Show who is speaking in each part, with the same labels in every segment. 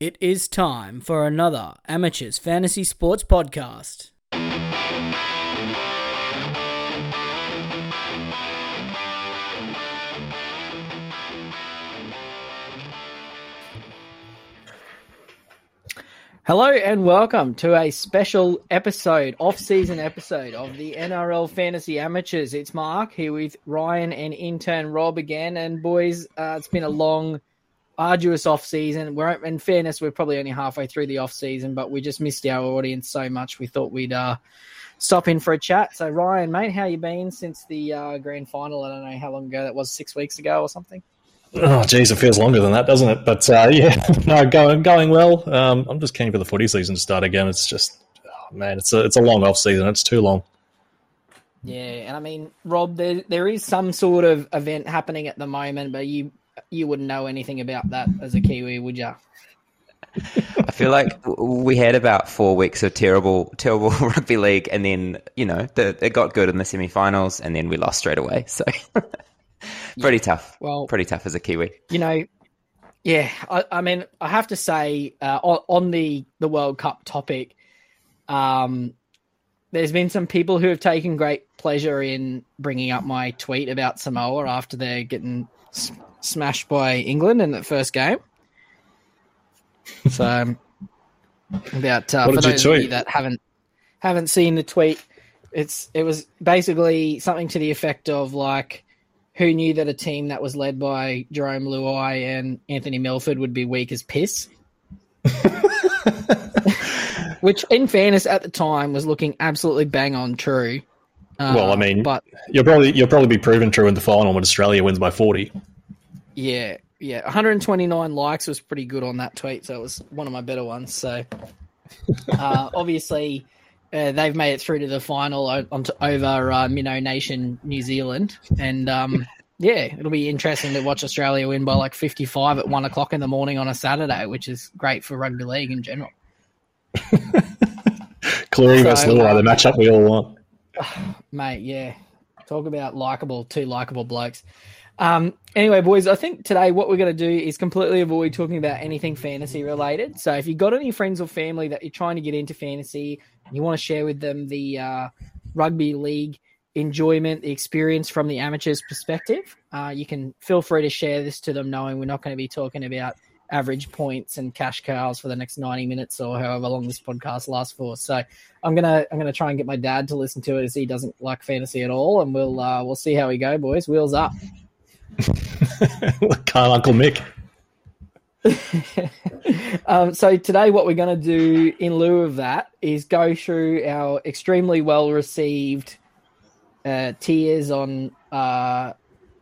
Speaker 1: It is time for another Amateurs Fantasy Sports Podcast. Hello and welcome to a special episode, off-season episode of the NRL Fantasy Amateurs. It's Mark here with Ryan and intern Rob again. And boys, uh, it's been a long, arduous off-season. We're in fairness, we're probably only halfway through the off-season, but we just missed our audience so much. We thought we'd uh, stop in for a chat. So Ryan, mate, how you been since the uh, grand final? I don't know how long ago that was, six weeks ago or something.
Speaker 2: Oh, geez, it feels longer than that, doesn't it? But uh, yeah, no, going going well. Um, I'm just keen for the footy season to start again. It's just, oh, man, it's a it's a long off season. It's too long.
Speaker 1: Yeah, and I mean, Rob, there there is some sort of event happening at the moment, but you you wouldn't know anything about that as a Kiwi, would you?
Speaker 3: I feel like we had about four weeks of terrible, terrible rugby league, and then you know the, it got good in the semi-finals, and then we lost straight away. So pretty tough. Well, pretty tough as a Kiwi.
Speaker 1: You know, yeah. I, I mean, I have to say uh, on, on, the the World Cup topic, um, there's been some people who have taken great pleasure in bringing up my tweet about Samoa after they're getting s- smashed by England in the first game. So, um, about uh, for those of you that haven't haven't seen the tweet, it's it was basically something to the effect of like who knew that a team that was led by Jarome Luai and Anthony Milford would be weak as piss? Which, in fairness, at the time was looking absolutely bang on true.
Speaker 2: Uh, well, I mean, but you'll probably you'll probably be proven true in the final when Australia wins by forty.
Speaker 1: Yeah, yeah, 129 likes was pretty good on that tweet, so it was one of my better ones. So, uh, obviously, uh, they've made it through to the final onto over uh, Minnow Nation New Zealand, and um, yeah, it'll be interesting to watch Australia win by like fifty-five at one o'clock in the morning on a Saturday, which is great for rugby league in general.
Speaker 2: Cleary versus so, the matchup we all want,
Speaker 1: mate. Yeah, talk about likable, two likable blokes. Um, anyway, boys, I think today what we're going to do is completely avoid talking about anything fantasy related. So if you've got any friends or family that you're trying to get into fantasy, and you want to share with them the uh, rugby league enjoyment, the experience from the amateurs' perspective, uh, you can feel free to share this to them, knowing we're not going to be talking about average points and cash cows for the next 90 minutes or however long this podcast lasts for. So I'm gonna I'm gonna try and get my dad to listen to it as he doesn't like fantasy at all, and we'll uh, we'll see how we go, boys. Wheels up.
Speaker 2: Kyle Uncle Mick.
Speaker 1: um, so today, what we're going to do in lieu of that is go through our extremely well received uh, tiers on uh,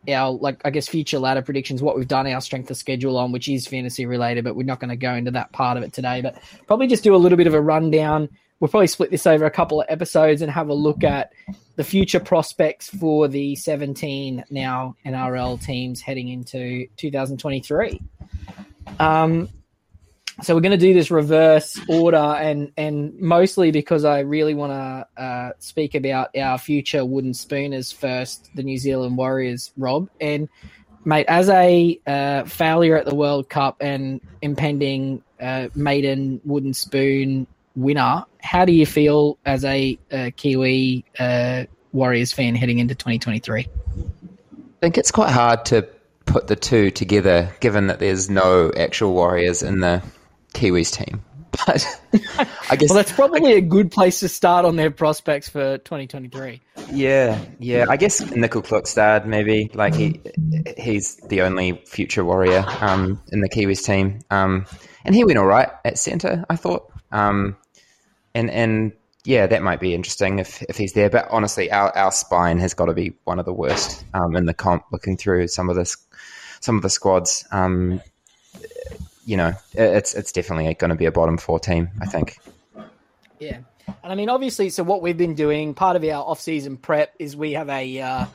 Speaker 1: our like I guess future ladder predictions. What we've done our strength of schedule on, which is fantasy related, but we're not going to go into that part of it today. But probably just do a little bit of a rundown. We'll probably split this over a couple of episodes and have a look at the future prospects for the 17 now NRL teams heading into 2023. Um, so we're going to do this reverse order, and and mostly because I really want to uh, speak about our future wooden spooners first, the New Zealand Warriors, Rob. And mate, as a uh, failure at the World Cup and impending uh, maiden wooden spoon winner, how do you feel as a, a Kiwi uh, Warriors fan heading into 2023? I
Speaker 3: think it's quite hard to put the two together, given that there's no actual Warriors in the Kiwis team. But
Speaker 1: I guess well, that's probably I, a good place to start on their prospects for 2023.
Speaker 3: Yeah, yeah. I guess Nicoll-Klokstad maybe like he he's the only future warrior um, in the Kiwis team, um, and he went all right at centre. I thought, um, and and yeah, that might be interesting if, if he's there. But honestly, our, our spine has got to be one of the worst um, in the comp. Looking through some of this, some of the squads, um, you know, it's it's definitely going to be a bottom four team. I think.
Speaker 1: Yeah, and I mean, obviously, so what we've been doing, part of our off-season prep is we have a. Uh,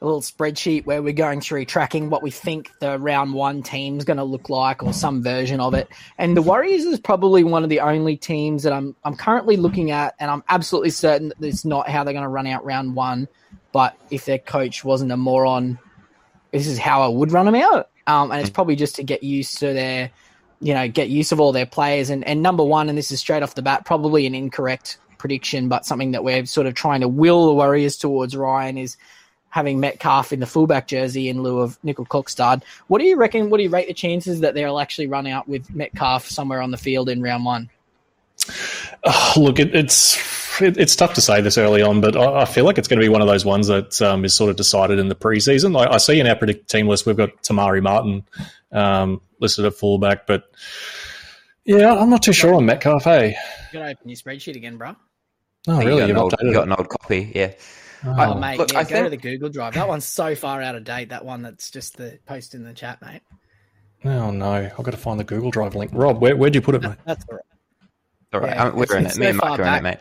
Speaker 1: a little spreadsheet where we're going through tracking what we think the round one team's going to look like or some version of it. And the Warriors is probably one of the only teams that I'm I'm currently looking at, and I'm absolutely certain that it's not how they're going to run out round one. But if their coach wasn't a moron, this is how I would run them out. Um, and it's probably just to get used to their you know, get use of all their players. And, and number one, and this is straight off the bat, probably an incorrect prediction, but something that we're sort of trying to will the Warriors towards Ryan is having Metcalf in the fullback jersey in lieu of Nicoll-Klokstad. What do you reckon? What do you rate the chances that they'll actually run out with Metcalf somewhere on the field in round one?
Speaker 2: Oh, look, it, it's it, it's tough to say this early on, but I, I, feel like it's going to be one of those ones that um, is sort of decided in the preseason. I, I see in our predict team list we've got Te Maire Martin um, listed at fullback, but yeah, I'm not too sure on Metcalf. Hey,
Speaker 1: you got to open your spreadsheet again, bro.
Speaker 2: Oh, really?
Speaker 3: You got, old, you got an old copy, yeah.
Speaker 1: Oh, I, mate, look, yeah, I go think... to the Google Drive. That one's so far out of date. That one that's just the post in the chat, mate.
Speaker 2: Oh no, I've got to find the Google Drive link. Rob, where where'd you put it, mate?
Speaker 1: That's all right.
Speaker 3: All right, yeah, we're in it. Me and Mike are in it, mate.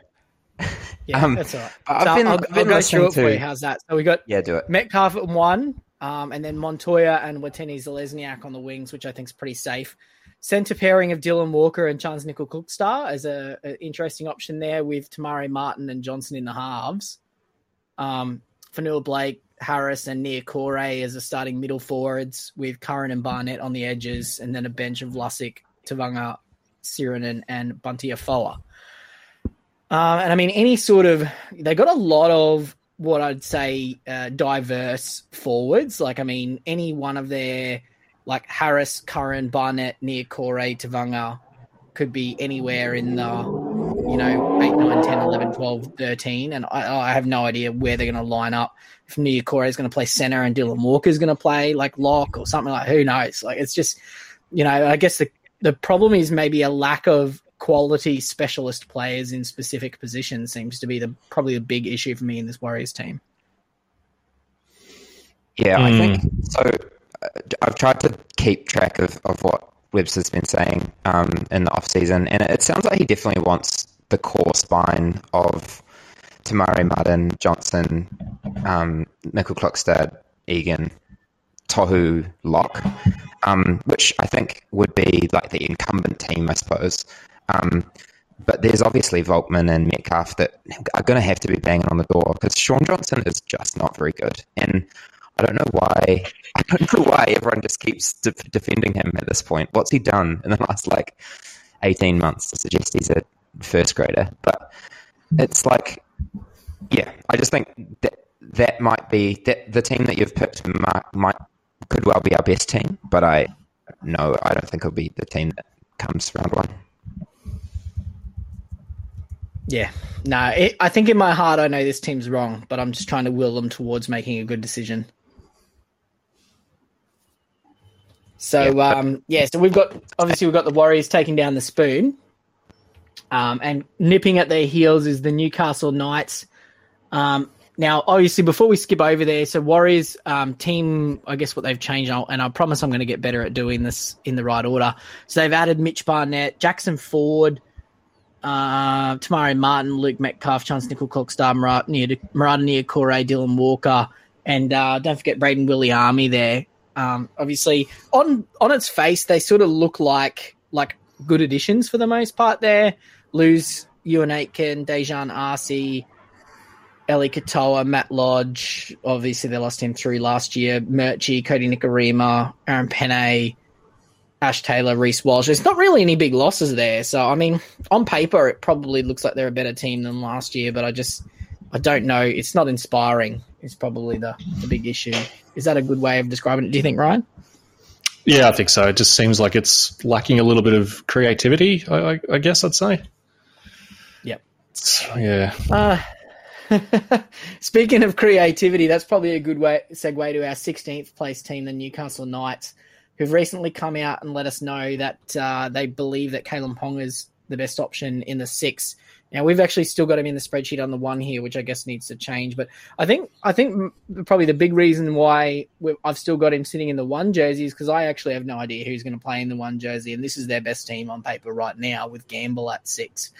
Speaker 1: Yeah, um, that's all right. I've so been, I'll, I've been I'll go through it for you. How's that? So we got
Speaker 3: yeah, do it.
Speaker 1: Metcalf at one, um, and then Montoya and Watene-Zelezniak on the wings, which I think is pretty safe. Centre pairing of Dylan Walker and Charnze Nicoll-Klokstad as a, a, interesting option there with Te Maire Martin and Johnson in the halves. Um, Fonua-Blake, Harris, and Niukore as a starting middle forwards with Curran and Barnett on the edges, and then a bench of Lussick, Tevaga, Sironen, and Bunty Afoa. Uh, and I mean, any sort of they got a lot of what I'd say uh, diverse forwards. Like, I mean, any one of their like Harris, Curran, Barnett, Niukore, Tevaga could be anywhere in the you know 8, 9, 10, 11, 12, 13. And I, I have no idea where they're going to line up. If Niukore is going to play center and Dylan Walker is going to play like lock or something like who knows? Like, it's just you know, I guess the the problem is maybe a lack of quality specialist players in specific positions seems to be the probably a big issue for me in this Warriors team.
Speaker 3: Yeah, mm. I think hmm. so. Uh, I've tried to keep track of, of what Webster's been saying um, in the off season, and it sounds like he definitely wants the core spine of Tamari Maire Martin, Johnson, um, Nicoll-Klokstad, Egan, Tohu, Lock, um, which I think would be like the incumbent team, I suppose. Um, but there's obviously Volkman and Metcalf that are going to have to be banging on the door because Shaun Johnson is just not very good. And I don't know why. I don't know why everyone just keeps de- defending him at this point. What's he done in the last like 18 months to suggest he's a first grader? But it's like, yeah, I just think that that might be that the team that you've picked might, might could well be our best team. But I no, I don't think it'll be the team that comes round one.
Speaker 1: Yeah, no, it, I think in my heart I know this team's wrong, but I'm just trying to will them towards making a good decision. So yeah, um, yeah, so we've got obviously we've got the Warriors taking down the spoon, um, and nipping at their heels is the Newcastle Knights. Um, now, obviously, before we skip over there, so Warriors um, team, I guess what they've changed, and I promise I'm going to get better at doing this in the right order. So they've added Mitch Barnett, Jackson Ford, uh, Te Maire Martin, Luke Metcalf, Charnze Nicoll-Klokstad, Marata Niukore, Dylan Walker, and uh, don't forget Braden Willie Army there. Um, obviously, on on its face, they sort of look like like good additions for the most part. There, lose Euan Aitken, Dejan Asi, Eli Katoa, Matt Lodge. Obviously, they lost him through last year. Murchie, Kodi Nikorima, Aaron Pene, Ash Taylor, Reece Walsh. There's not really any big losses there. So, I mean, on paper, it probably looks like they're a better team than last year, but I just, I don't know. It's not inspiring, It's probably the, the big issue. Is that a good way of describing it, do you think, Ryan?
Speaker 2: Yeah, I think so. It just seems like it's lacking a little bit of creativity, I, I, I guess I'd say.
Speaker 1: Yep.
Speaker 2: yeah.
Speaker 1: Uh, speaking of creativity, that's probably a good way segue to our 16th place team, the Newcastle Knights who've recently come out and let us know that uh, they believe that Kalyn Ponga is the best option in the six. Now we've actually still got him in the spreadsheet on the one here, which I guess needs to change. But I think I think probably the big reason why I've still got him sitting in the one jersey is because I actually have no idea who's going to play in the one jersey, and this is their best team on paper right now with Gamble at six.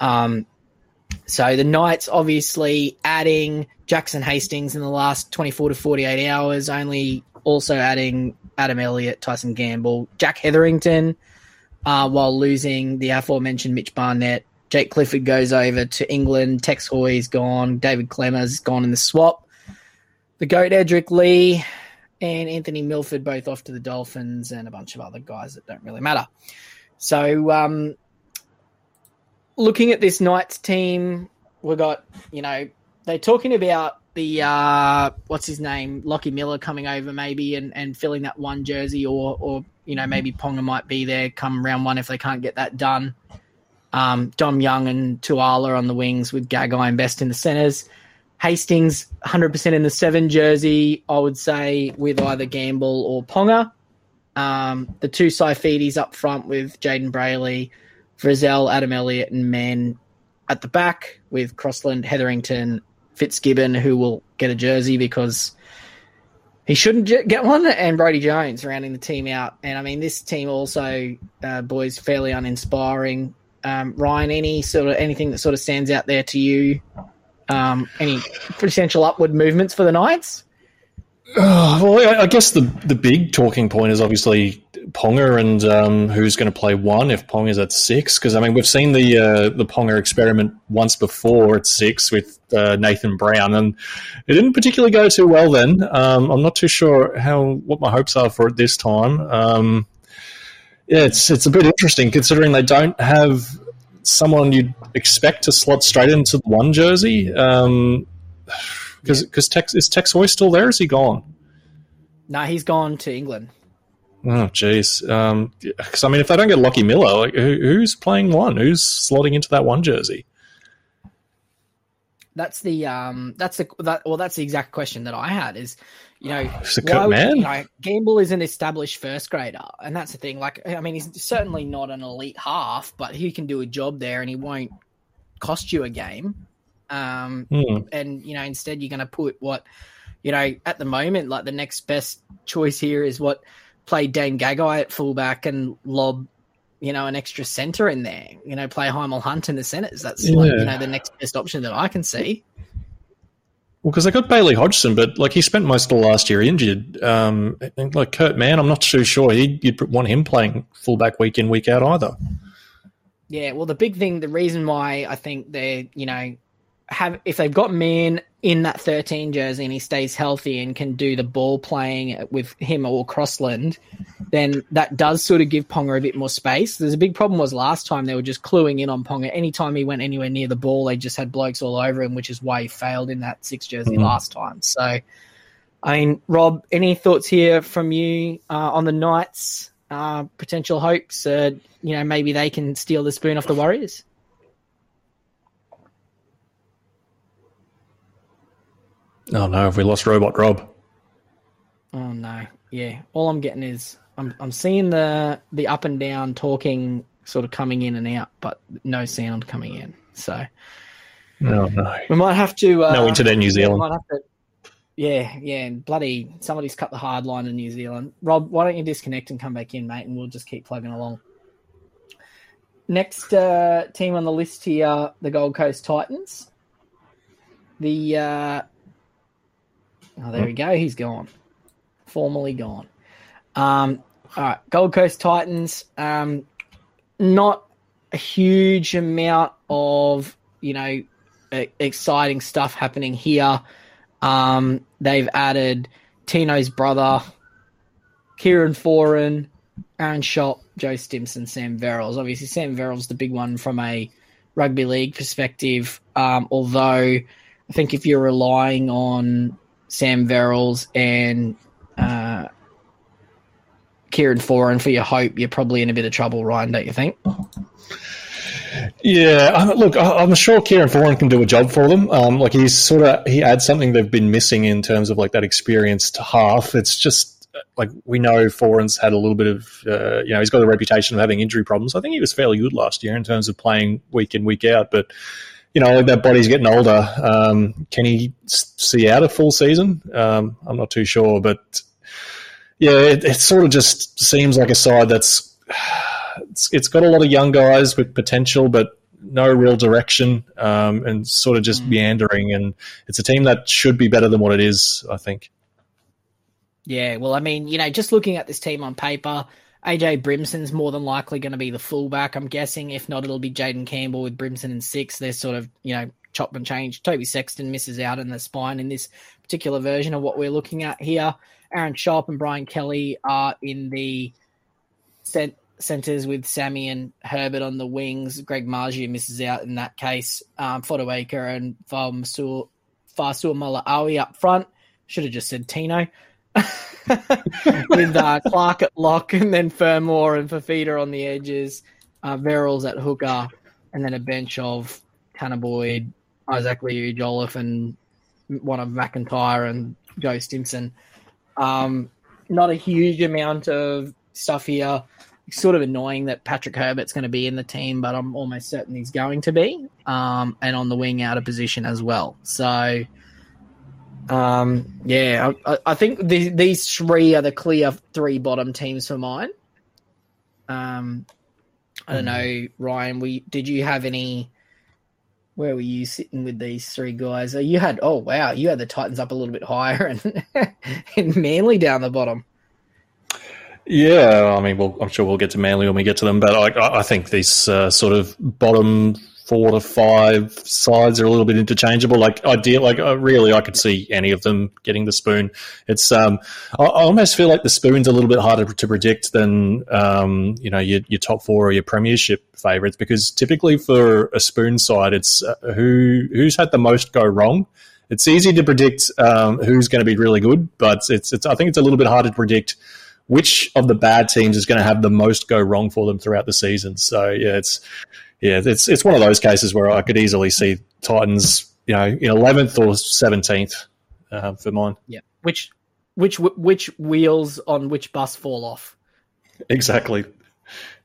Speaker 1: Um, so the Knights obviously adding Jackson Hastings in the last 24 to 48 hours, only also adding Adam Elliott, Tyson Gamble, Jack Hetherington, uh, while losing the aforementioned Mitch Barnett. Jake Clifford goes over to England. Tex Hoy's gone. David Klemmer's gone in the swap. The GOAT Edrick Lee and Anthony Milford both off to the Dolphins, and a bunch of other guys that don't really matter. So, um, looking at this Knights team, we've got, you know, they're talking about the, uh, what's his name, Lockie Miller coming over maybe and, and filling that one jersey, or, or, you know, maybe Ponga might be there come round one if they can't get that done. Um, Dom Young and Tuala on the wings with Gagai and Best in the centres. Hastings, 100% in the seven jersey, I would say, with either Gamble or Ponga. Um, the two Saifitis up front with Jayden Brailey, Frizell, Adam Elliott, and Mann at the back with Crossland, Hetherington, Fitzgibbon, who will get a jersey because he shouldn't get one, and Brodie Jones rounding the team out. And I mean, this team also, uh, boys, fairly uninspiring. Um, Ryan, any sort of anything that sort of stands out there to you? Um, any potential upward movements for the Knights?
Speaker 2: Uh, well, I guess the the big talking point is obviously Ponga and um, who's going to play one if Ponga's at six. Because I mean, we've seen the uh, the Ponga experiment once before at six with uh, Nathan Brown, and it didn't particularly go too well. Then um, I'm not too sure how what my hopes are for it this time. Um, yeah, it's it's a bit interesting considering they don't have someone you'd expect to slot straight into the one jersey. Um, because because Tex is Tex Hoy still there? Is he gone?
Speaker 1: No, he's gone to England.
Speaker 2: Oh, jeez. Because um, I mean, if they don't get Lockie Miller, like who, who's playing one? Who's slotting into that one jersey?
Speaker 1: That's the um, that's the that well, that's the exact question that I had. Is you know,
Speaker 2: cut man.
Speaker 1: you know, Gamble is an established first grader, and that's the thing. Like, I mean, he's certainly not an elite half, but he can do a job there, and he won't cost you a game. Um,
Speaker 2: Hmm.
Speaker 1: and you know, instead you're going to put what you know at the moment, like the next best choice here is what play Dane Gagai at fullback and lob, you know, an extra center in there. You know, play Hymel Hunt in the centers. That's like you know the next best option that I can see.
Speaker 2: Well, because they got Bailey Hodgson, but like he spent most of the last year injured. Um, and, like Kurt Mann, I'm not too sure he, you'd want him playing fullback week in week out either.
Speaker 1: Yeah, well, the big thing, the reason why I think they're, you know, have if they've got Mann in that 13 jersey and he stays healthy and can do the ball playing with him or Crossland, then that does sort of give Ponga a bit more space. There's a big problem was last time they were just cluing in on Ponga. Anytime he went anywhere near the ball, they just had blokes all over him, which is why he failed in that six jersey
Speaker 2: Mhm.
Speaker 1: last time. So, I mean, Rob, any thoughts here from you uh, on the Knights? Uh, potential hopes, uh, you know, maybe they can steal the spoon off the Warriors.
Speaker 2: Oh no, have we lost Robot Rob?
Speaker 1: Oh no, yeah. All I'm getting is I'm I'm seeing the the up and down talking sort of coming in and out, but no sound coming in. So
Speaker 2: Oh no.
Speaker 1: we might have to uh,
Speaker 2: No internet in New
Speaker 1: yeah, we
Speaker 2: Zealand.
Speaker 1: might have to- yeah, yeah, and bloody somebody's cut the hard line in New Zealand. Rob, why don't you disconnect and come back in, mate, and we'll just keep plugging along. Next uh, team on the list here, the Gold Coast Titans. The uh, oh, there we go. He's gone, formally gone. Um, all right, Gold Coast Titans. Um, not a huge amount of you know exciting stuff happening here. Um, they've added Tino's brother, Kieran Foran, Aaron Schoupp, Joe Stimson, Sam Verrills. Obviously, Sam Verrills the big one from a rugby league perspective. Um, although I think if you're relying on Sam Verrills and uh, Kieran Foran for your hope, you're probably in a bit of trouble, Ryan, don't you think?
Speaker 2: Yeah, look, I'm sure Kieran Foran can do a job for them. Um, like he's sort of he adds something they've been missing in terms of like that experienced half. It's just like we know Foran's had a little bit of uh, you know he's got a reputation of having injury problems. I think he was fairly good last year in terms of playing week in week out, but you know that body's getting older. Um, can he see out a full season? Um, I'm not too sure, but yeah, it, it sort of just seems like a side that's it's, it's got a lot of young guys with potential, but no real direction, um, and sort of just
Speaker 1: Mm.
Speaker 2: meandering. And it's a team that should be better than what it is. I think.
Speaker 1: Yeah, well, I mean, you know, just looking at this team on paper, AJ Brimson's more than likely going to be the fullback. I'm guessing. If not, it'll be Jayden Campbell with Brimson and six. They're sort of, you know, chop and change. Toby Sexton misses out in the spine in this particular version of what we're looking at here. Aaron Schoupp and Brian Kelly are in the cent- centers with Sami and Herbert on the wings. Greg Marzhew misses out in that case. Um, Fotuaika and Fasua Malaawi up front. Should have just said Tino. with uh, Clark at lock and then Fermor and Fifita on the edges. Uh, Verrills at hooker and then a bench of Tanah Boyd, Isaac Liu, Jolliffe and one of McIntyre and Joe Stimson. Um, not a huge amount of stuff here. It's sort of annoying that Patrick Herbert's going to be in the team, but I'm almost certain he's going to be, um, and on the wing out of position as well. So, um, yeah, I, I think the, these three are the clear three bottom teams for mine. Um, I don't know, Ryan. We did you have any? Where were you sitting with these three guys? Uh, You had oh wow, you had the Titans up a little bit higher and and Manly down the bottom.
Speaker 2: Yeah, I mean, well, I'm sure we'll get to Manly when we get to them, but I, I think these uh, sort of bottom four to five sides are a little bit interchangeable. Like, ideal, like uh, really, I could see any of them getting the spoon. It's, um, I, I almost feel like the spoon's a little bit harder to predict than, um, you know, your, your top four or your premiership favourites because typically for a spoon side, it's uh, who who's had the most go wrong. It's easy to predict um, who's going to be really good, but it's, it's I think it's a little bit harder to predict which of the bad teams is going to have the most go wrong for them throughout the season. So yeah, it's yeah, it's it's one of those cases where I could easily see Titans, you know, in eleventh or seventeenth uh, for mine.
Speaker 1: Yeah, which which which wheels on which bus fall off?
Speaker 2: Exactly,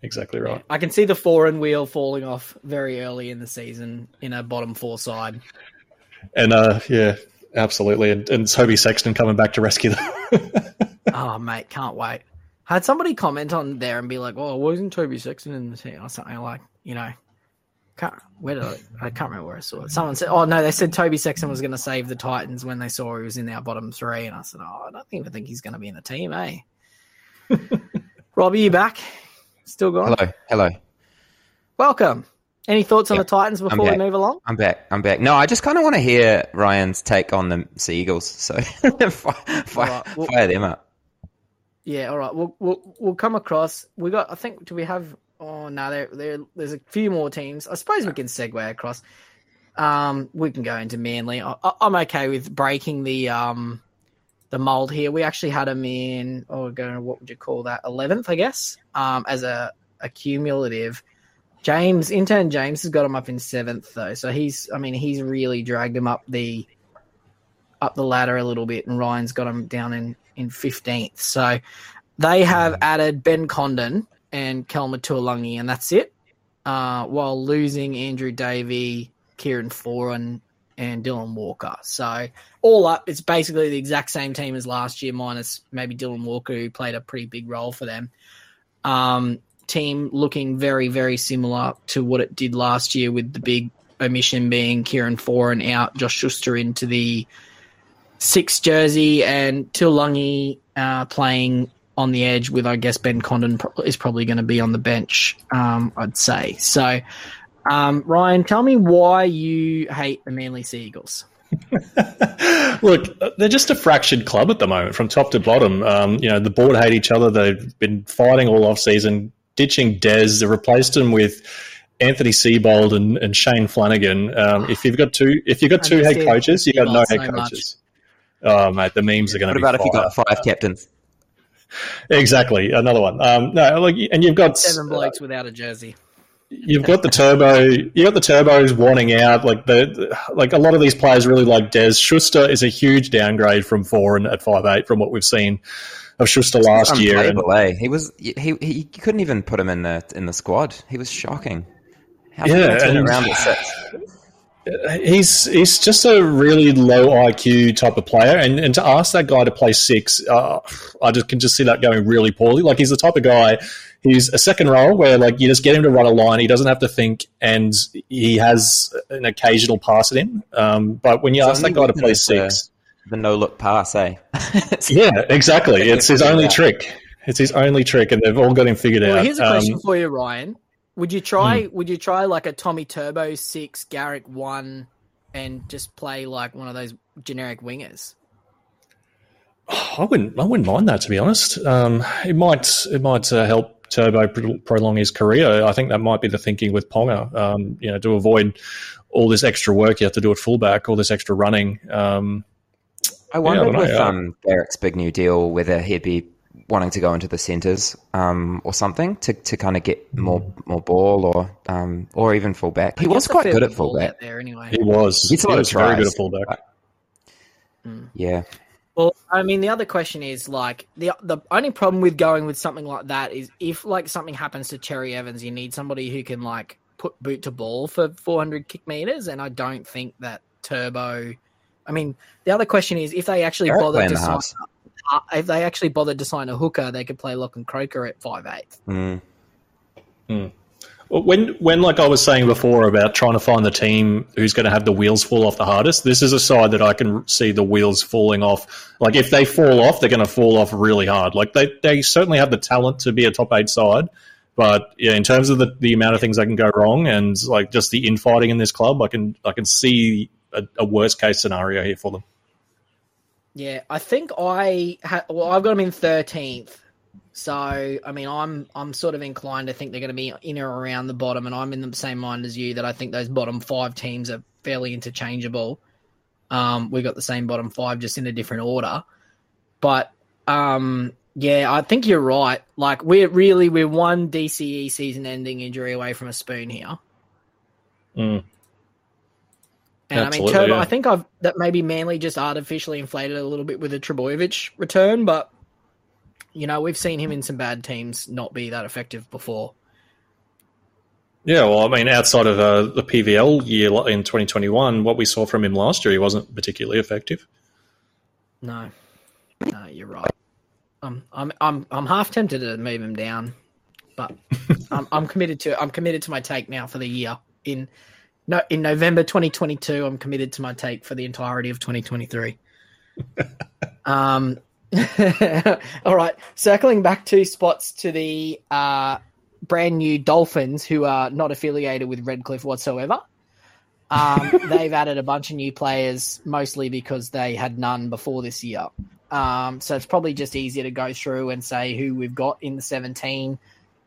Speaker 2: exactly right.
Speaker 1: I can see the Foran wheel falling off very early in the season in a bottom four side.
Speaker 2: And uh, yeah, absolutely. And, and Toby Sexton coming back to rescue them.
Speaker 1: oh mate, can't wait. Had somebody comment on there and be like, "Oh, wasn't Toby Sexton in the team?" or something like, you know, can't where did I, I can't remember where I saw it. Someone said, "Oh no," they said Toby Sexton was going to save the Titans when they saw he was in our bottom three, and I said, "Oh, I don't even think he's going to be in the team, eh?" Rob, are you back? Still gone?
Speaker 3: Hello, hello.
Speaker 1: Welcome. Any thoughts on the Titans before we move along?
Speaker 3: I'm back. I'm back. No, I just kind of want to hear Ryan's take on the Seagulls. So fire, fire,
Speaker 1: Alright, well-
Speaker 3: fire them up.
Speaker 1: Yeah, all right. We'll we'll we'll come across. We got. I think. Do we have? Oh no, there there. There's a few more teams. I suppose we can segue across. Um, we can go into Manly. I, I'm okay with breaking the um the mold here. We actually had them in. Oh, going. What would you call that? Eleventh, I guess. Um, as a a cumulative. James intern James has got him up in seventh though, so he's. I mean, he's really dragged him up the up the ladder a little bit, and Ryan's got him down in in fifteenth. So they have added Ben Condon and Kelma Tuilagi, and that's it. Uh, while losing Andrew Davey, Kieran Foran, and Dylan Walker. So all up, it's basically the exact same team as last year, minus maybe Dylan Walker, who played a pretty big role for them. Um, team looking very, very similar to what it did last year, with the big omission being Kieran Foran out, Josh Schuster into the six jersey, and Tuilagi uh, playing on the edge with, I guess, Ben Condon pro- is probably going to be on the bench, um, I'd say. So, um, Ryan, tell me why you hate the Manly Sea Eagles.
Speaker 2: Look, they're just a fractured club at the moment, from top to bottom. Um, you know, the board hate each other. They've been fighting all off season, ditching Des. They replaced him with Anthony Seibold and, and Shane Flanagan. Um, if you've got two, if you've got two head coaches, you've got no head
Speaker 1: so much.
Speaker 2: coaches. Oh mate, the memes are going to be
Speaker 3: about if you
Speaker 2: fire.
Speaker 3: got five captains?
Speaker 2: Exactly another one. Um, no, like, and you've got
Speaker 1: Seven blokes without a jersey.
Speaker 2: You've got the turbo. You got the turbos wanting out. Like the like a lot of these players really like Des Schuster is a huge downgrade from Foran at five eight from what we've seen of Schuster last year. And,
Speaker 3: Unplayable, eh? He was he, he he couldn't even put him in the in the squad. He was shocking. How did
Speaker 2: Yeah,
Speaker 3: he turn
Speaker 2: and-
Speaker 3: around at six?
Speaker 2: He's he's just a really low IQ type of player, and, and to ask that guy to play six, uh, I just can just see that going really poorly. Like he's the type of guy. He's a second role where like you just get him to run a line. He doesn't have to think, and he has an occasional pass at him. Um, but when you
Speaker 3: His
Speaker 2: ask that guy to play
Speaker 3: weakness,
Speaker 2: six,
Speaker 3: The no look pass, eh?
Speaker 2: Yeah, exactly. It's his only trick. It's his only trick, and they've all got him figured
Speaker 1: Well,
Speaker 2: out.
Speaker 1: here's a
Speaker 2: Um,
Speaker 1: question for you, Ryan. Would you try? Would you try like a Tommy Turbo six, Garrick one, and just play like one of those generic wingers?
Speaker 2: I wouldn't. I wouldn't mind that to be honest. Um, it might. It might uh, help Turbo prolong his career. I think that might be the thinking with Ponga. Um, you know, to avoid all this extra work you have to do at fullback, all this extra running. Um,
Speaker 3: I wonder yeah, I with um, Garrick's big new deal whether he'd be wanting to go into the centres um, or something to, to kind of get more more ball or um, or even fullback. He was quite good at fullback
Speaker 1: there anyway.
Speaker 2: He was. He, he was very good at fullback. But,
Speaker 3: mm. Yeah.
Speaker 1: Well, I mean, the other question is like the the only problem with going with something like that is if like something happens to Cherry Evans, you need somebody who can like put boot to ball for 400 kick meters, and I don't think that Turbo. I mean, the other question is if they actually bother to sign, uh, if they actually bothered to sign a hooker, they could play Lachlan Croker at five eight.
Speaker 2: Mm. Mm. When, when, like I was saying before about trying to find the team who's going to have the wheels fall off the hardest, this is a side that I can see the wheels falling off. Like if they fall off, they're going to fall off really hard. Like they, they certainly have the talent to be a top eight side, but yeah, in terms of the, the amount of things that can go wrong and like just the infighting in this club, I can I can see a, a worst case scenario here for them.
Speaker 1: Yeah, I think I ha- well, I've got them in thirteenth. So, I mean, I'm I'm sort of inclined to think they're going to be in or around the bottom, and I'm in the same mind as you that I think those bottom five teams are fairly interchangeable. Um, we got the same bottom five, just in a different order. But um, yeah, I think you're right. Like we're really we're one DCE season-ending injury away from a spoon here.
Speaker 2: Mm.
Speaker 1: And Absolutely, I mean, Turbo, yeah. I think I've that maybe Manly just artificially inflated a little bit with a Trbojevic return, but you know, we've seen him in some bad teams not be that effective before.
Speaker 2: Yeah, well, I mean, outside of uh, the PVL year in 2021, what we saw from him last year, he wasn't particularly effective.
Speaker 1: No, no, you're right. Um, I'm, I'm, I'm half tempted to move him down, but I'm, I'm committed to, I'm committed to my take now for the year. In, no, in November 2022, I'm committed to my take for the entirety of 2023. um, All right, circling back two spots to the uh, brand new Dolphins, who are not affiliated with Redcliffe whatsoever. Um, they've added a bunch of new players, mostly because they had none before this year. Um, so it's probably just easier to go through and say who we've got in the 17,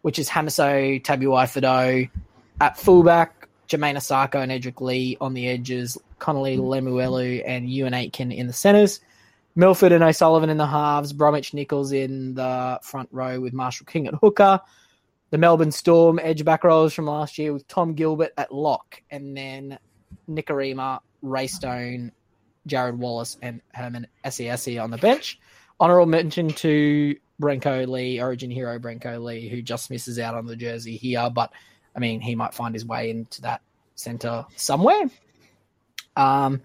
Speaker 1: which is Hamiso Tabuai-Fidow at fullback, Jamayne Isaako and Edrick Lee on the edges, Connelly hmm. Lemuelu and Euan Aitken in the centres. Milford and O'Sullivan in the halves, Bromwich Nicholls in the front row with Marshall King at hooker. The Melbourne Storm edge back rows from last year with Tom Gilbert at lock, and then Nikorima, Ray Stone, Jared Wallace, and Herman Ese'ese on the bench. Honourable mention to Brenko Lee, Origin hero Brenko Lee, who just misses out on the jersey here, but I mean, he might find his way into that centre somewhere. Um,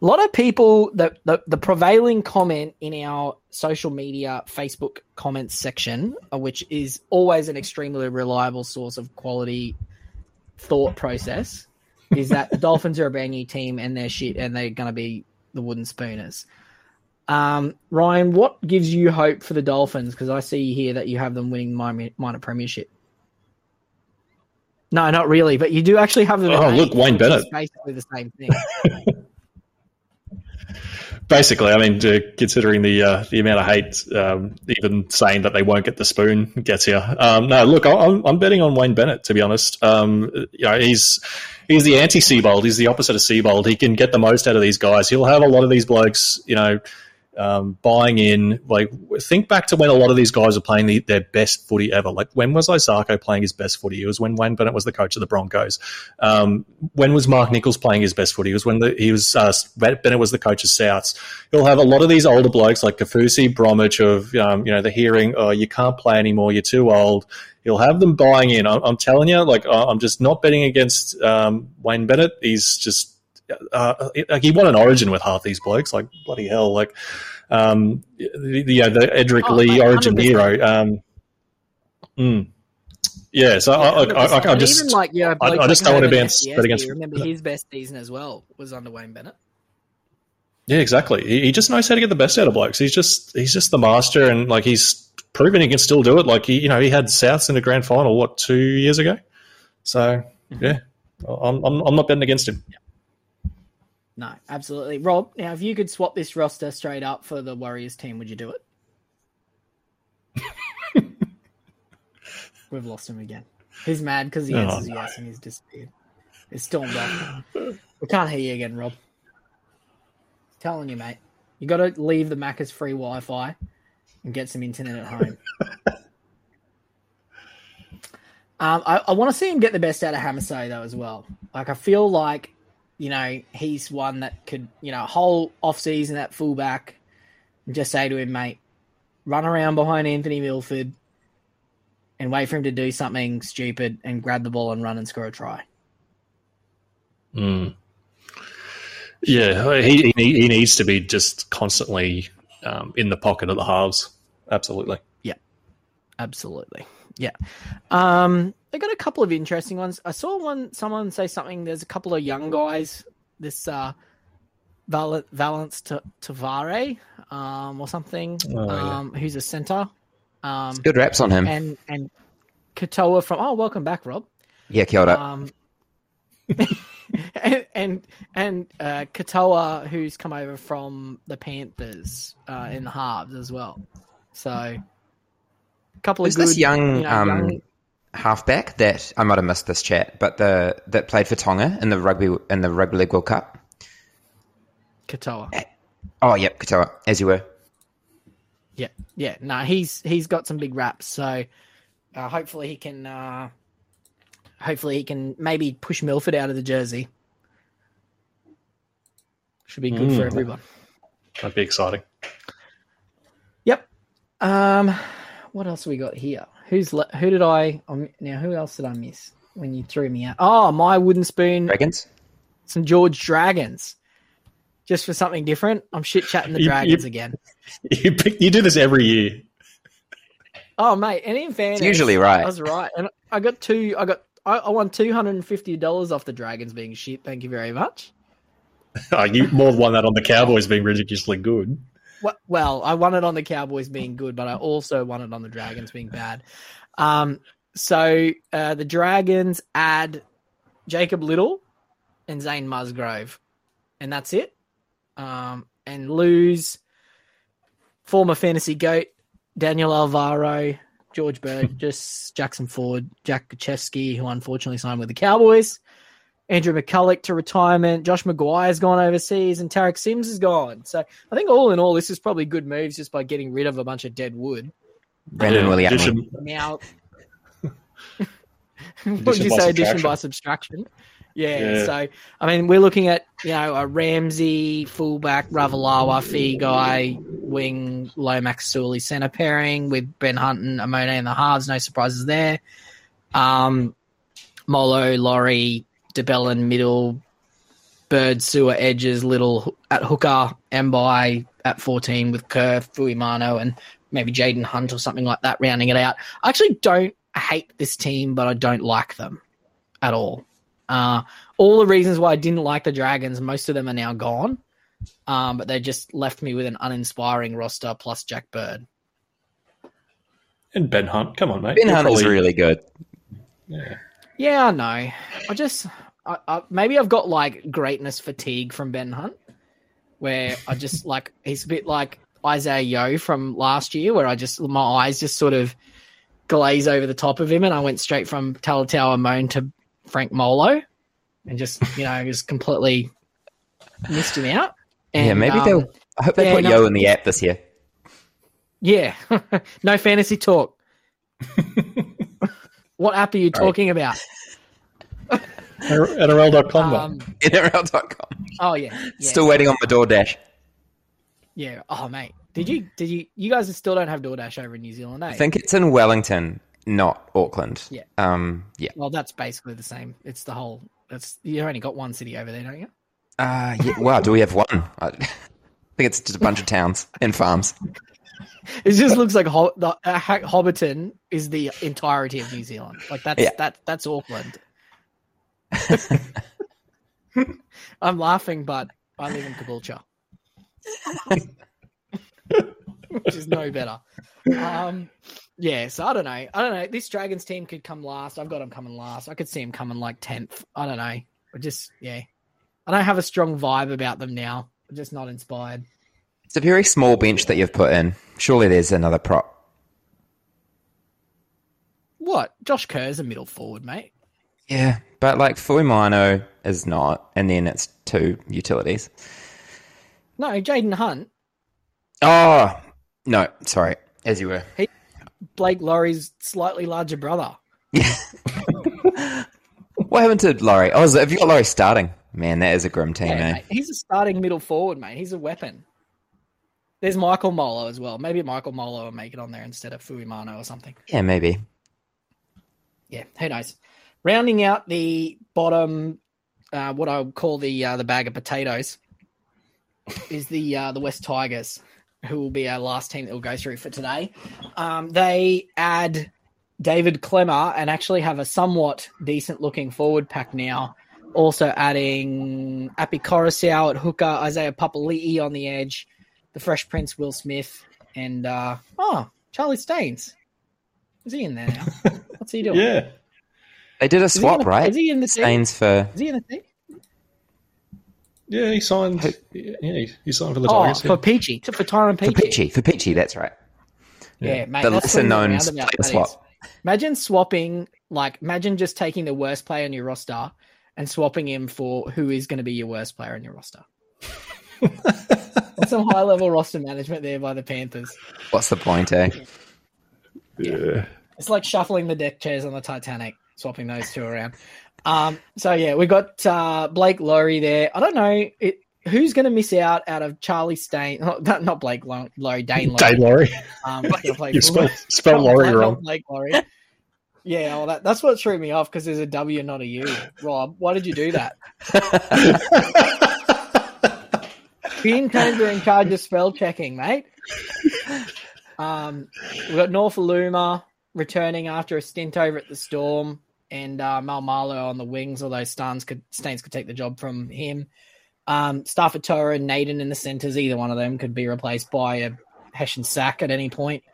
Speaker 1: a lot of people the, the, the prevailing comment in our social media facebook comments section uh, which is always an extremely reliable source of quality thought process is that the dolphins are a brand new team and they're shit and they're going to be the wooden spooners. Um, ryan what gives you hope for the dolphins? Because i see here that you have them winning minor, minor premiership no, not really, but you do actually have them.
Speaker 2: Oh, look, Wayne Bennett.
Speaker 1: Basically the same thing.
Speaker 2: basically, I mean, considering the uh, the amount of hate, um, even saying that they won't get the spoon gets here. Um, no, look, I'm, I'm betting on Wayne Bennett to be honest. Um, you know, he's he's the anti Seibold. He's the opposite of Seibold. He can get the most out of these guys. He'll have a lot of these blokes, you know, um, buying in. Like, think back to when a lot of these guys are playing the, their best footy ever. Like, when was Isaako playing his best footy? It was when Wayne Bennett was the coach of the Broncos. Um, when was Mark Nicholls playing his best footy? It was when the, he was uh, Bennett was the coach of Souths. He'll have a lot of these older blokes like Kaufusi, Bromwich of um, you know the hearing. Oh, you can't play anymore. You're too old. He'll have them buying in. I'm, I'm telling you, like I'm just not betting against um, Wayne Bennett. He's just uh, like he won an Origin with half these blokes. Like bloody hell, like um, the, the, uh, the Edrick oh, Lee Origin 100%. hero. Um, mm. Yeah, so yeah, I, I, I, I, just even like yeah, I, I just don't want to bounce bet against.
Speaker 1: Remember his best season as well was under Wayne Bennett.
Speaker 2: Yeah, exactly. He, he, just knows how to get the best out of blokes. He's just he's just the master, and like he's proven he can still do it. Like he, you know, he had Souths in the grand final what two years ago. So mm-hmm. yeah, I'm, I'm I'm not betting against him.
Speaker 1: No, absolutely. Rob, now if you could swap this roster straight up for the Warriors team, would you do it? We've lost him again. He's mad because he
Speaker 2: Oh,
Speaker 1: answers
Speaker 2: no.
Speaker 1: yes and he's disappeared. It's stormed off. We can't hear you again, Rob. Telling you, mate. You got to leave the Macca's free Wi-Fi and get some internet at home. um, I, I want to see him get the best out of Hamiso though as well. Like I feel like you know he's one that could you know whole off season at fullback and just say to him, mate, run around behind Anthony Milford and wait for him to do something stupid and grab the ball and run and score a try.
Speaker 2: Mm. Yeah, he, he he needs to be just constantly um, in the pocket of the halves. Absolutely.
Speaker 1: Yeah, absolutely. Yeah. Um, they got a couple of interesting ones. I saw one someone say something. There's a couple of young guys. This uh, Val- Valence T- Tavare, um, or something.
Speaker 2: Oh, yeah.
Speaker 1: um, who's a center. Um,
Speaker 3: Good reps on him.
Speaker 1: and and Katoa from. Oh, welcome back, Rob.
Speaker 3: yeah, killed it.
Speaker 1: Um, and and, and uh, Katoa, who's come over from the Panthers uh, in the halves as well. So, a couple
Speaker 3: Who's
Speaker 1: of good
Speaker 3: this young,
Speaker 1: you know,
Speaker 3: um,
Speaker 1: young-
Speaker 3: halfback that I might have missed this chat, but the that played for Tonga in the rugby in the rugby league World Cup.
Speaker 1: Katoa.
Speaker 3: Oh, yep, Katoa, as you were.
Speaker 1: Yeah, yeah. No, he's he's got some big raps. So uh, hopefully he can. Uh, hopefully he can maybe push Milford out of the jersey. Should be good for
Speaker 2: Mm.
Speaker 1: everyone.
Speaker 2: That'd be exciting.
Speaker 1: Yep. Um, what else we got here? Who's le- who did I um, now? Who else did I miss when you threw me out? Oh, my wooden spoon,
Speaker 3: Dragons?
Speaker 1: St George Dragons. Just for something different, I'm shit chatting the
Speaker 2: You- you-
Speaker 1: Dragons again.
Speaker 2: You pick, you do this every year.
Speaker 1: Oh, mate, and in fairness,
Speaker 3: It's usually right.
Speaker 1: I was right, and I got two. I got I, I won two hundred and fifty dollars off the Dragons being shit. Thank you very much.
Speaker 2: Oh, you more than won that on the Cowboys being ridiculously good.
Speaker 1: Well, I won it on the Cowboys being good, but I also won it on the Dragons being bad. Um, so uh, the Dragons add Jacob Little and Zane Musgrove, and that's it. Um, and lose former fantasy goat Daniel Alvaro, George Burgess, Jackson Ford, Jack Kacheski, who unfortunately signed with the Cowboys. Andrew McCulloch to retirement. Josh McGuire's gone overseas, and Tariq Sims is gone. So I think all in all, this is probably good moves just by getting rid of a bunch of dead wood.
Speaker 3: Brandon
Speaker 2: Yeah,
Speaker 3: Williams.
Speaker 1: Now, would
Speaker 2: Addition
Speaker 1: you say addition by subtraction? Yeah,
Speaker 2: Yeah.
Speaker 1: So I mean, we're looking at you know a Ramsey fullback, Ravalawa Feagai, wing Lomax Suli center pairing with Ben Hunt and Amone in the halves. No surprises there. Um, Molo, Lawrie, de Belin middle, Bird, Su'A, Edges, Little at hooker, Mbye at 14 with Kerr, Fuimano, and maybe Jaden Hunt or something like that, rounding it out. I actually don't hate this team, but I don't like them at all. Uh, all the reasons why I didn't like the Dragons, most of them are now gone. Um, but they just left me with an uninspiring roster plus Jack Bird.
Speaker 2: And Ben Hunt. Come on, mate.
Speaker 3: Ben
Speaker 2: You're
Speaker 3: Hunt is really good.
Speaker 2: Yeah.
Speaker 1: Yeah, I know. I just I, I, maybe I've got like greatness fatigue from Ben Hunt, where I just like he's a bit like Isaiah Yeo from last year, where I just my eyes just sort of glaze over the top of him, and I went straight from Talatau Amone to Frank Molo, and just you know just completely missed him out. And,
Speaker 3: yeah, maybe
Speaker 1: um,
Speaker 3: they'll. I hope they
Speaker 1: yeah,
Speaker 3: put
Speaker 1: no-
Speaker 3: Yeo in the app this year.
Speaker 1: Yeah, no fantasy talk. what app are you talking about?
Speaker 2: NRL.com. mate.
Speaker 1: Um,
Speaker 3: NRL.com.
Speaker 1: oh yeah, yeah.
Speaker 3: Still waiting on my DoorDash.
Speaker 1: Yeah. Oh, mate. Did you? Did you? You guys still don't have DoorDash over in New Zealand, eh?
Speaker 3: I think it's in Wellington, not Auckland.
Speaker 1: Yeah.
Speaker 3: Um. Yeah.
Speaker 1: Well, that's basically the same. It's the whole. That's you only got one city over there, don't you?
Speaker 3: Uh, yeah. Wow. Do we have one? I think it's just a bunch of towns and farms.
Speaker 1: It just looks like Ho- the, uh, Hobbiton is the entirety of New Zealand. Like that's
Speaker 3: Yeah.
Speaker 1: that that's Auckland. I'm laughing, but I live in Caboolture, which is no better. Um, yeah, so I don't know. I don't know. This Dragons team could come last. I've got them coming last. I could see them coming like tenth. I don't know. I just yeah. I don't have a strong vibe about them now. I'm just not inspired.
Speaker 3: It's a very small bench that you've put in. Surely there's another prop.
Speaker 1: What? Josh Kerr's a middle forward, mate.
Speaker 3: Yeah, but like Fuimano is not, and then it's two utilities.
Speaker 1: No, Jaden Hunt.
Speaker 3: Oh no, sorry, as you were.
Speaker 1: He, Blake Lawrie's slightly larger brother.
Speaker 3: What happened to Lawrie? Oh, have you got Lawrie starting? Man, that is a grim team,
Speaker 1: Yeah,
Speaker 3: man.
Speaker 1: mate, he's a starting middle forward, mate. He's a weapon. There's Michael Molo as well. Maybe Michael Molo will make it on there instead of Fuimano or something.
Speaker 3: Yeah, maybe.
Speaker 1: Yeah, who knows? Rounding out the bottom, uh, what I would call the uh, the bag of potatoes, is the uh, the West Tigers, who will be our last team that we'll go through for today. Um, they add David Klemmer and actually have a somewhat decent looking forward pack now. Also adding Api Koroisau at hooker, Isaiah Papali'i on the edge, the Fresh Prince Will Smith, and uh, oh Charlie Staines. Is he in there now? What's he doing?
Speaker 2: Yeah.
Speaker 3: They did a swap,
Speaker 1: in the-
Speaker 3: right?
Speaker 1: Is he in the team?
Speaker 3: Staines for
Speaker 1: Is he in the team?
Speaker 2: Yeah, he signed. Yeah, he, he signed for the
Speaker 1: Oh,
Speaker 2: Tigers.
Speaker 1: for Peachey, for Tyrone
Speaker 3: for
Speaker 1: Peachey.
Speaker 3: Peachey. For Peachey, that's right.
Speaker 1: Yeah, mate.
Speaker 3: The lesser known
Speaker 1: roundabouts,
Speaker 3: player
Speaker 1: that
Speaker 3: swap.
Speaker 1: Imagine swapping, like, imagine just taking the worst player on your roster and swapping him for who is going to be your worst player on your roster. That's some high level roster management there by the Panthers.
Speaker 3: What's the point, eh?
Speaker 2: Yeah.
Speaker 1: It's like shuffling the deck chairs on the Titanic, swapping those two around. Um, so yeah, we got uh, Blake Laurie there. I don't know it, who's going to miss out out of Charlie Stain, not, not Blake Lau- Laurie, Daine Laurie.
Speaker 2: Dave Laurie.
Speaker 1: Um,
Speaker 2: You spelled Laurie wrong.
Speaker 1: Blake Laurie. Yeah, well, that, that's what threw me off because there's a W, not a U. Rob, why did you do that? Ian Cones are in charge of spell checking, mate. Um, we've got Nofoaluma returning after a stint over at the Storm, and uh, Maumalo on the wings, although Staines could, Staines could take the job from him. Um, Starford and Naden in the centres, either one of them could be replaced by a Hessian sack at any point.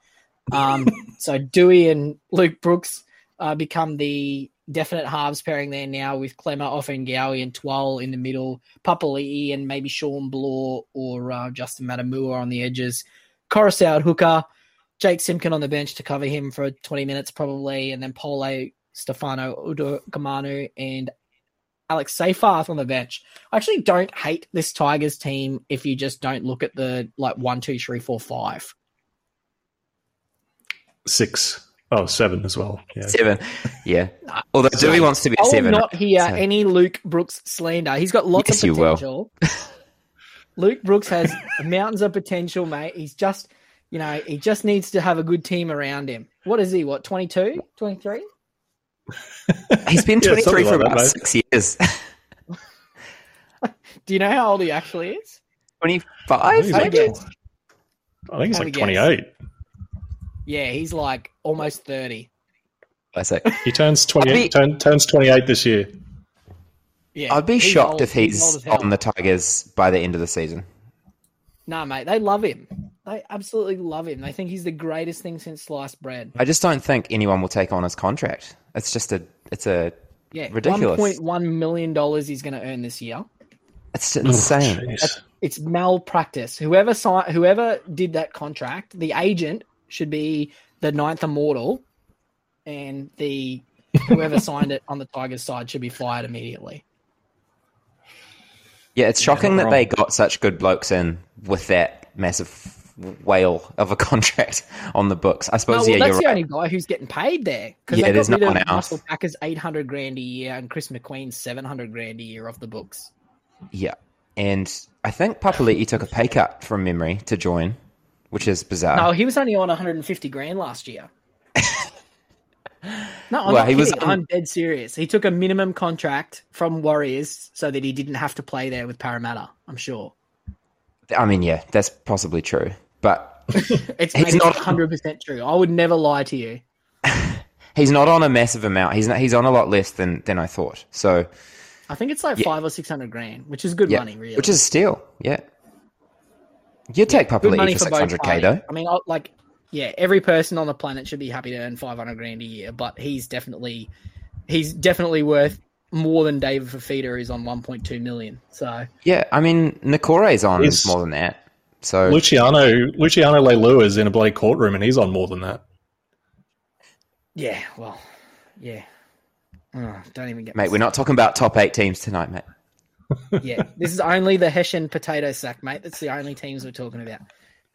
Speaker 1: Um, so Dewey and Luke Brooks uh, become the definite halves pairing there now with Klemmer, Ofahengaue, and Twal in the middle, Papali'i and maybe Shawn Blore or uh, Justin Matamua on the edges, Koroisau hooker, Jake Simkin on the bench to cover him for 20 minutes probably, and then Pole, Stefano Utoikamanu, and Alex Seyfarth on the bench. I actually don't hate this Tigers team if you just don't look at the like one, two, three, four, five.
Speaker 2: Six. Oh, seven as well. Yeah.
Speaker 3: Seven. Yeah. Although Dewey wants to be
Speaker 1: I
Speaker 3: a
Speaker 1: will
Speaker 3: seven.
Speaker 1: not hear
Speaker 3: so-
Speaker 1: any Luke Brooks slander. He's got lots
Speaker 3: Yes,
Speaker 1: of potential. Luke Brooks has mountains of potential, mate. He's just, you know, he just needs to have a good team around him. What is he? What, 22, 23?
Speaker 3: He's been 23
Speaker 2: something
Speaker 3: for
Speaker 2: like
Speaker 3: about
Speaker 2: mate.
Speaker 3: six years.
Speaker 1: Do you know how old he actually is?
Speaker 3: 25?
Speaker 2: I think he's
Speaker 1: Maybe
Speaker 2: like, I think he's
Speaker 1: Have a
Speaker 2: like
Speaker 1: guess.
Speaker 2: 28.
Speaker 1: Yeah, he's like almost 30.
Speaker 3: Classic.
Speaker 2: He turns 28,
Speaker 3: I'd be-
Speaker 2: turn, turns 28 this year.
Speaker 1: Yeah,
Speaker 3: I'd be shocked
Speaker 1: old.
Speaker 3: if he's
Speaker 1: old as hell.
Speaker 3: on the Tigers by the end of the season.
Speaker 1: No, mate, they love him. They absolutely love him. They think he's the greatest thing since sliced bread.
Speaker 3: I just don't think anyone will take on his contract. It's just a, it's a,
Speaker 1: Yeah,
Speaker 3: Ridiculous.
Speaker 1: One point one million dollars he's going to earn this year.
Speaker 3: it's insane.
Speaker 2: Oh, jeez.
Speaker 1: It's malpractice. Whoever signed, whoever did that contract, the agent should be the ninth immortal, and the whoever signed it on the Tigers side should be fired immediately.
Speaker 3: Yeah, it's shocking
Speaker 2: not
Speaker 3: that they got such good blokes in with that massive whale of a contract on the books. I
Speaker 1: No,
Speaker 3: suppose, oh,
Speaker 1: well,
Speaker 3: yeah,
Speaker 1: that's
Speaker 3: you're
Speaker 1: the
Speaker 3: right.
Speaker 1: only guy who's getting paid there
Speaker 3: Yeah, there's no one else.
Speaker 1: Russell Packer's eight hundred grand a year and Chris McQueen's seven hundred grand a year off the books.
Speaker 3: Yeah. And I think Papali'i took a pay cut from memory to join, which is bizarre.
Speaker 1: No, he was only on 150 grand last year. No, I'm
Speaker 3: Well,
Speaker 1: not
Speaker 3: he was on-
Speaker 1: I'm dead serious. He took a minimum contract from Warriors so that he didn't have to play there with Parramatta. I'm sure
Speaker 3: I mean, yeah, that's possibly true. But
Speaker 1: it's
Speaker 3: He's not-
Speaker 1: 100 percent true. I would never lie to you.
Speaker 3: he's not on a massive amount. He's not, he's on a lot less than, than I thought. So,
Speaker 1: I think it's like
Speaker 3: Yeah.
Speaker 1: five or six hundred grand, which is good
Speaker 3: yeah,
Speaker 1: money, really.
Speaker 3: which is still, yeah. You'd take
Speaker 1: good
Speaker 3: Papali'i for
Speaker 1: for
Speaker 3: 600k though.
Speaker 1: I mean, I- like, yeah, every person on the planet should be happy to earn 500 grand a year, but he's definitely, he's definitely worth more than David Fifita is on 1.2 million. So
Speaker 3: Yeah, I mean, Nikore's on
Speaker 2: He's-
Speaker 3: more than that. So
Speaker 2: Luciano Luciano Leilua is in a bloody courtroom and he's on more than that.
Speaker 1: yeah, well, yeah. Oh, don't even get
Speaker 3: mate, we're not talking about top eight teams tonight, mate.
Speaker 1: yeah, this is only the Hessian potato sack, mate. That's the only teams we're talking about.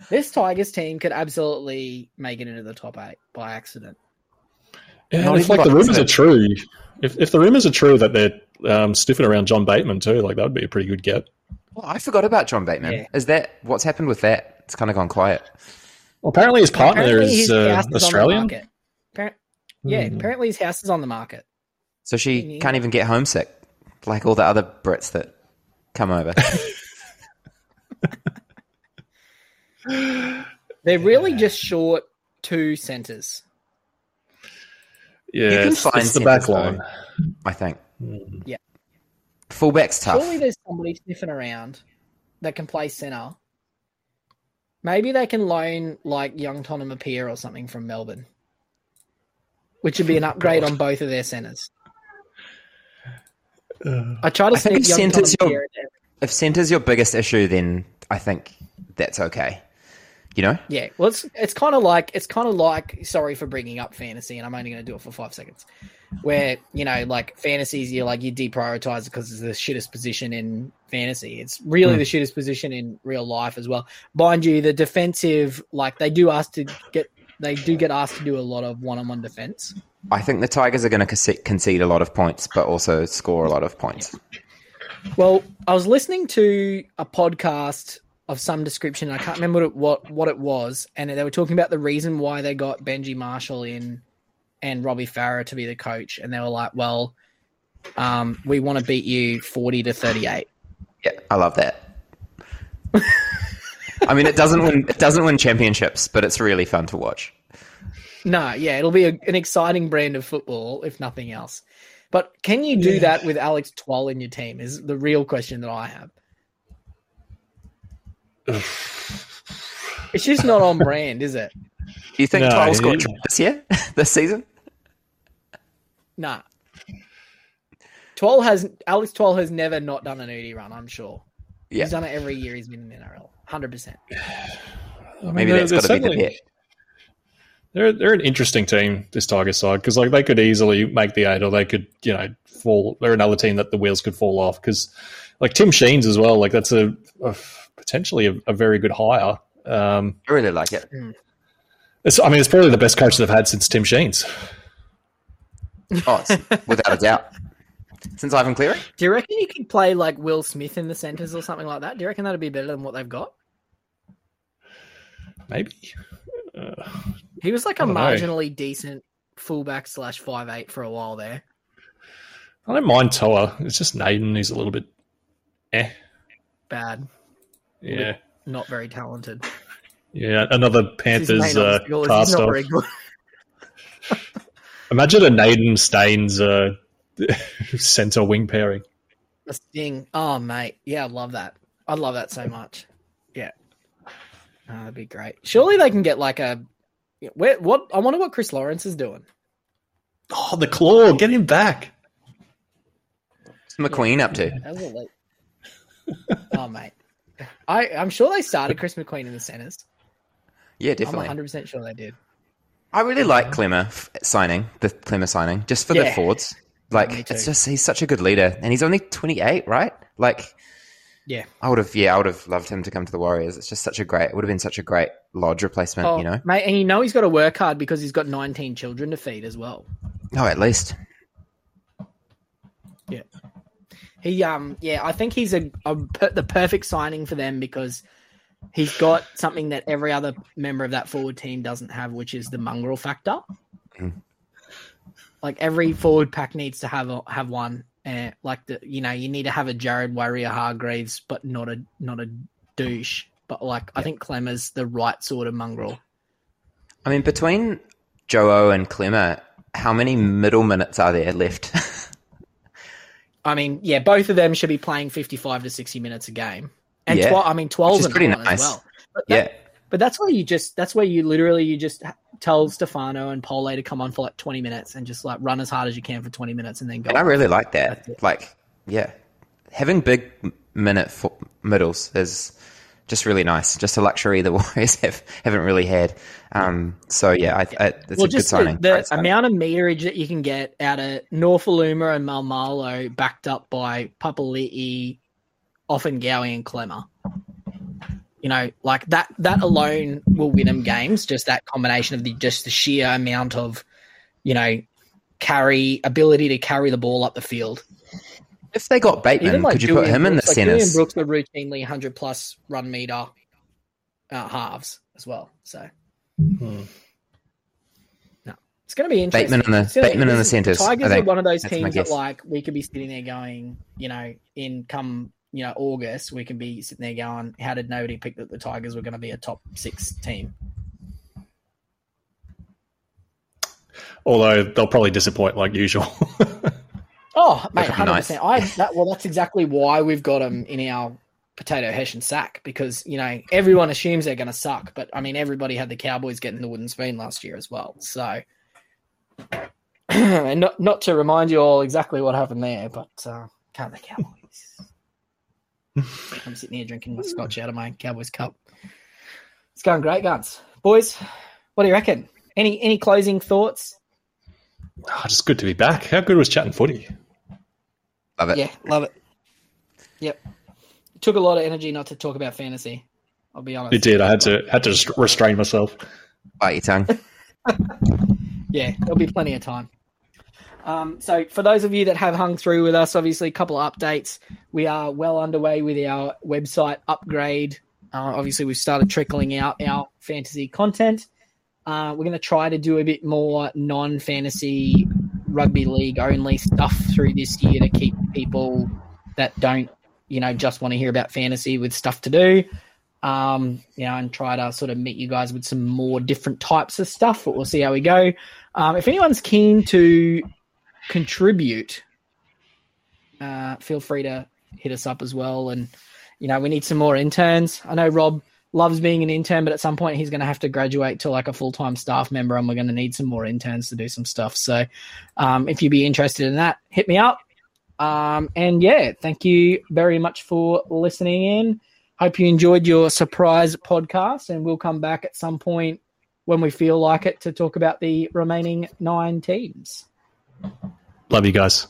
Speaker 1: This Tigers team could absolutely make it into the top eight by accident.
Speaker 2: Yeah,
Speaker 3: Not
Speaker 2: and if like the rumors are true, if if the rumors are true that they're um, stiffing around John Bateman too, like that would be a pretty good get.
Speaker 3: Well, I forgot about John Bateman.
Speaker 1: Yeah.
Speaker 3: Is that what's happened with that? It's kind of gone quiet.
Speaker 2: Well, apparently his partner
Speaker 1: Apparently
Speaker 2: is
Speaker 1: his
Speaker 2: uh,
Speaker 1: is
Speaker 2: Australian.
Speaker 1: Appar- yeah,
Speaker 2: Hmm.
Speaker 1: apparently his house is on the market.
Speaker 3: So she
Speaker 1: Yeah.
Speaker 3: can't even get homesick like all the other Brits that come over.
Speaker 1: They're really just short two centres.
Speaker 2: Yeah,
Speaker 3: You can
Speaker 2: it's,
Speaker 3: find
Speaker 2: it's the back line.
Speaker 3: I think.
Speaker 1: Yeah.
Speaker 3: Fullback's tough.
Speaker 1: Surely there's somebody sniffing around that can play centre. Maybe they can loan like young Tottenham Appear or something from Melbourne, which would be an upgrade on both of their centres. I try to
Speaker 3: I think if centre's your-
Speaker 1: Appear in there.
Speaker 3: If centre's your biggest issue, then I think that's okay. You know?
Speaker 1: Yeah, well, it's it's kind of like it's kind of like sorry for bringing up fantasy, and I'm only going to do it for five seconds. Where you know, like fantasies, you're like you deprioritize it because it's the shittest position in fantasy. It's really
Speaker 3: Hmm.
Speaker 1: the shittest position in real life as well. Mind you, the defensive, like they do ask to get, they do get asked to do a lot of one-on-one defense.
Speaker 3: I think the Tigers are going to concede a lot of points, but also score a lot of points.
Speaker 1: Well, I was listening to a podcast of some description. I can't remember what it, what, what it was, and they were talking about the reason why they got Benji Marshall in and Robbie Farah to be the coach, and they were like, "Well, um, we want to beat you forty to thirty-eight.
Speaker 3: Yeah, I love that. I mean, it doesn't win. It doesn't win championships, but it's really fun to watch.
Speaker 1: No, yeah, it'll be a, an exciting brand of football, if nothing else. But can you do that with Alex Twal in your team? Is the real question that I have. it's just not on brand, is it?
Speaker 3: Do you think
Speaker 2: No,
Speaker 3: Twelve scored
Speaker 2: he-
Speaker 3: this year, this season?
Speaker 1: Nah. Twal has Alex Twal has never not done an Udi run. I'm sure
Speaker 3: Yeah,
Speaker 1: he's done it every year he's been in the NRL. Hundred percent.
Speaker 2: I mean,
Speaker 3: maybe
Speaker 2: they're-
Speaker 3: that's got to be the
Speaker 2: certainly- They're they're an interesting team, this Tiger side, because like they could easily make the eight, or they could you know fall. They're another team that the wheels could fall off because like Tim Sheens as well. Like that's a, a potentially a, a very good hire. Um,
Speaker 3: I really like it.
Speaker 2: it's, I mean, it's probably the best coach they've had since Tim Sheens.
Speaker 3: Oh, without a doubt. Since Ivan Cleary,
Speaker 1: Do you reckon you could play like Will Smith in the centres or something like that? Do you reckon that'd be better than what they've got?
Speaker 2: Maybe.
Speaker 1: He was like a
Speaker 2: don't know.
Speaker 1: marginally decent fullback slash five eight for a while there.
Speaker 2: I don't mind Toa. It's just Naden who's a little bit eh.
Speaker 1: Bad,
Speaker 2: Yeah.
Speaker 1: not very talented.
Speaker 2: Yeah. Another Panthers
Speaker 1: main
Speaker 2: uh,
Speaker 1: obstacle
Speaker 2: cast off.
Speaker 1: Very good.
Speaker 2: Imagine a Naden Staines uh, center wing pairing.
Speaker 1: A sting. Oh mate, yeah, I love that. I love that so much. Yeah, oh, that'd be great. Surely they can get like a. Where, what I wonder what Chris Lawrence is doing.
Speaker 2: Oh, the claw! Get him back.
Speaker 3: what's McQueen up to?
Speaker 1: How's oh mate, I I'm sure they started Chris McQueen in the centers.
Speaker 3: Yeah, definitely.
Speaker 1: I'm 100 percent sure they did.
Speaker 3: I really like Klemmer f- signing the Klemmer signing just for the
Speaker 1: Yeah.
Speaker 3: forwards. Like
Speaker 1: Me
Speaker 3: it's just he's such a good leader, and he's only twenty eight, right? Like
Speaker 1: Yeah.
Speaker 3: I would have, yeah, I would have loved him to come to the Warriors. It's just such a great, it would have been such a great lodge replacement,
Speaker 1: Oh,
Speaker 3: you know.
Speaker 1: mate, and you know he's got to work hard because he's got 19 children to feed as well.
Speaker 3: Oh, at least.
Speaker 1: Yeah, he, um, yeah, I think he's a, a per, the perfect signing for them because he's got something that every other member of that forward team doesn't have, which is the mongrel factor.
Speaker 3: Mm.
Speaker 1: Like every forward pack needs to have a, have one. Uh, like the, you know, you need to have a Jared Waerea-Hargreaves, but not a not a douche. But like, I think Klemmer's the right sort of mongrel.
Speaker 3: I mean, between Joe O and Klemmer, how many middle minutes are there left?
Speaker 1: I mean, yeah, both of them should be playing 55 to 60 minutes a game. And
Speaker 3: Yeah,
Speaker 1: tw- I mean, 12
Speaker 3: is pretty nice.
Speaker 1: as well. But
Speaker 3: yeah.
Speaker 1: but that's where you just that's where you literally you just tell Stefano and Pole to come on for like 20 minutes and just like run as hard as you can for 20 minutes and then go.
Speaker 3: And I really like that. Like, yeah, having big minute for middles is just really nice. Just a luxury the Warriors have haven't really had. Um, so yeah, I, I, it's well, a good signing.
Speaker 1: The, the amount of meterage that you can get out of Nofoaluma and Maumalo, backed up by Papali'i, Ofahengaue and Klemmer. You know, like that. That alone will win them games. Just that combination of the just the sheer amount of, you know, carry ability to carry the ball up the field.
Speaker 3: If they got Bateman, like could you Julian put him
Speaker 1: Brooks,
Speaker 3: in the
Speaker 1: like
Speaker 3: centers?
Speaker 1: Brooks were routinely 100 plus run meter uh, halves as well. So, hmm. no, it's going to be interesting.
Speaker 3: Bateman in the Bateman in the centers.
Speaker 1: Tigers are one of those teams that like we could be sitting there going, you know, in come you know August, we can be sitting there going, how did nobody pick that the Tigers were going to be a top six team?
Speaker 2: Although they'll probably disappoint like usual.
Speaker 1: Oh, mate, hundred percent. I that well, that's exactly why we've got them in our potato hash and sack because you know everyone assumes they're going to suck, but I mean everybody had the Cowboys getting the wooden spoon last year as well. So, and not not to remind you all exactly what happened there, but uh, can't the Cowboys? I'm sitting here drinking my scotch out of my Cowboys cup. It's going great, guns, boys. What do you reckon? Any any closing thoughts?
Speaker 2: Oh, just good to be back. How good was chatting footy?
Speaker 3: Love it.
Speaker 1: Yeah, love it. Yep. It took a lot of energy not to talk about fantasy. I'll be honest.
Speaker 2: It did. I had to had to restrain myself.
Speaker 3: Bite your tongue.
Speaker 1: yeah, there'll be plenty of time. Um, so, for those of you that have hung through with us, obviously, a couple of updates. We are well underway with our website upgrade. Uh, obviously, we've started trickling out our fantasy content. Uh, we're going to try to do a bit more non fantasy rugby league only stuff through this year to keep people that don't, you know, just want to hear about fantasy with stuff to do. Um, you know, and try to sort of meet you guys with some more different types of stuff, but we'll see how we go. Um, if anyone's keen to contribute, uh, feel free to hit us up as well. And, you know, we need some more interns. I know Rob loves being an intern, but at some point he's going to have to graduate to like a full time staff member, and we're going to need some more interns to do some stuff. So, um, if you'd be interested in that, hit me up. Um, and yeah, thank you very much for listening in. Hope you enjoyed your surprise podcast, and we'll come back at some point when we feel like it to talk about the remaining nine teams.
Speaker 2: Love you guys.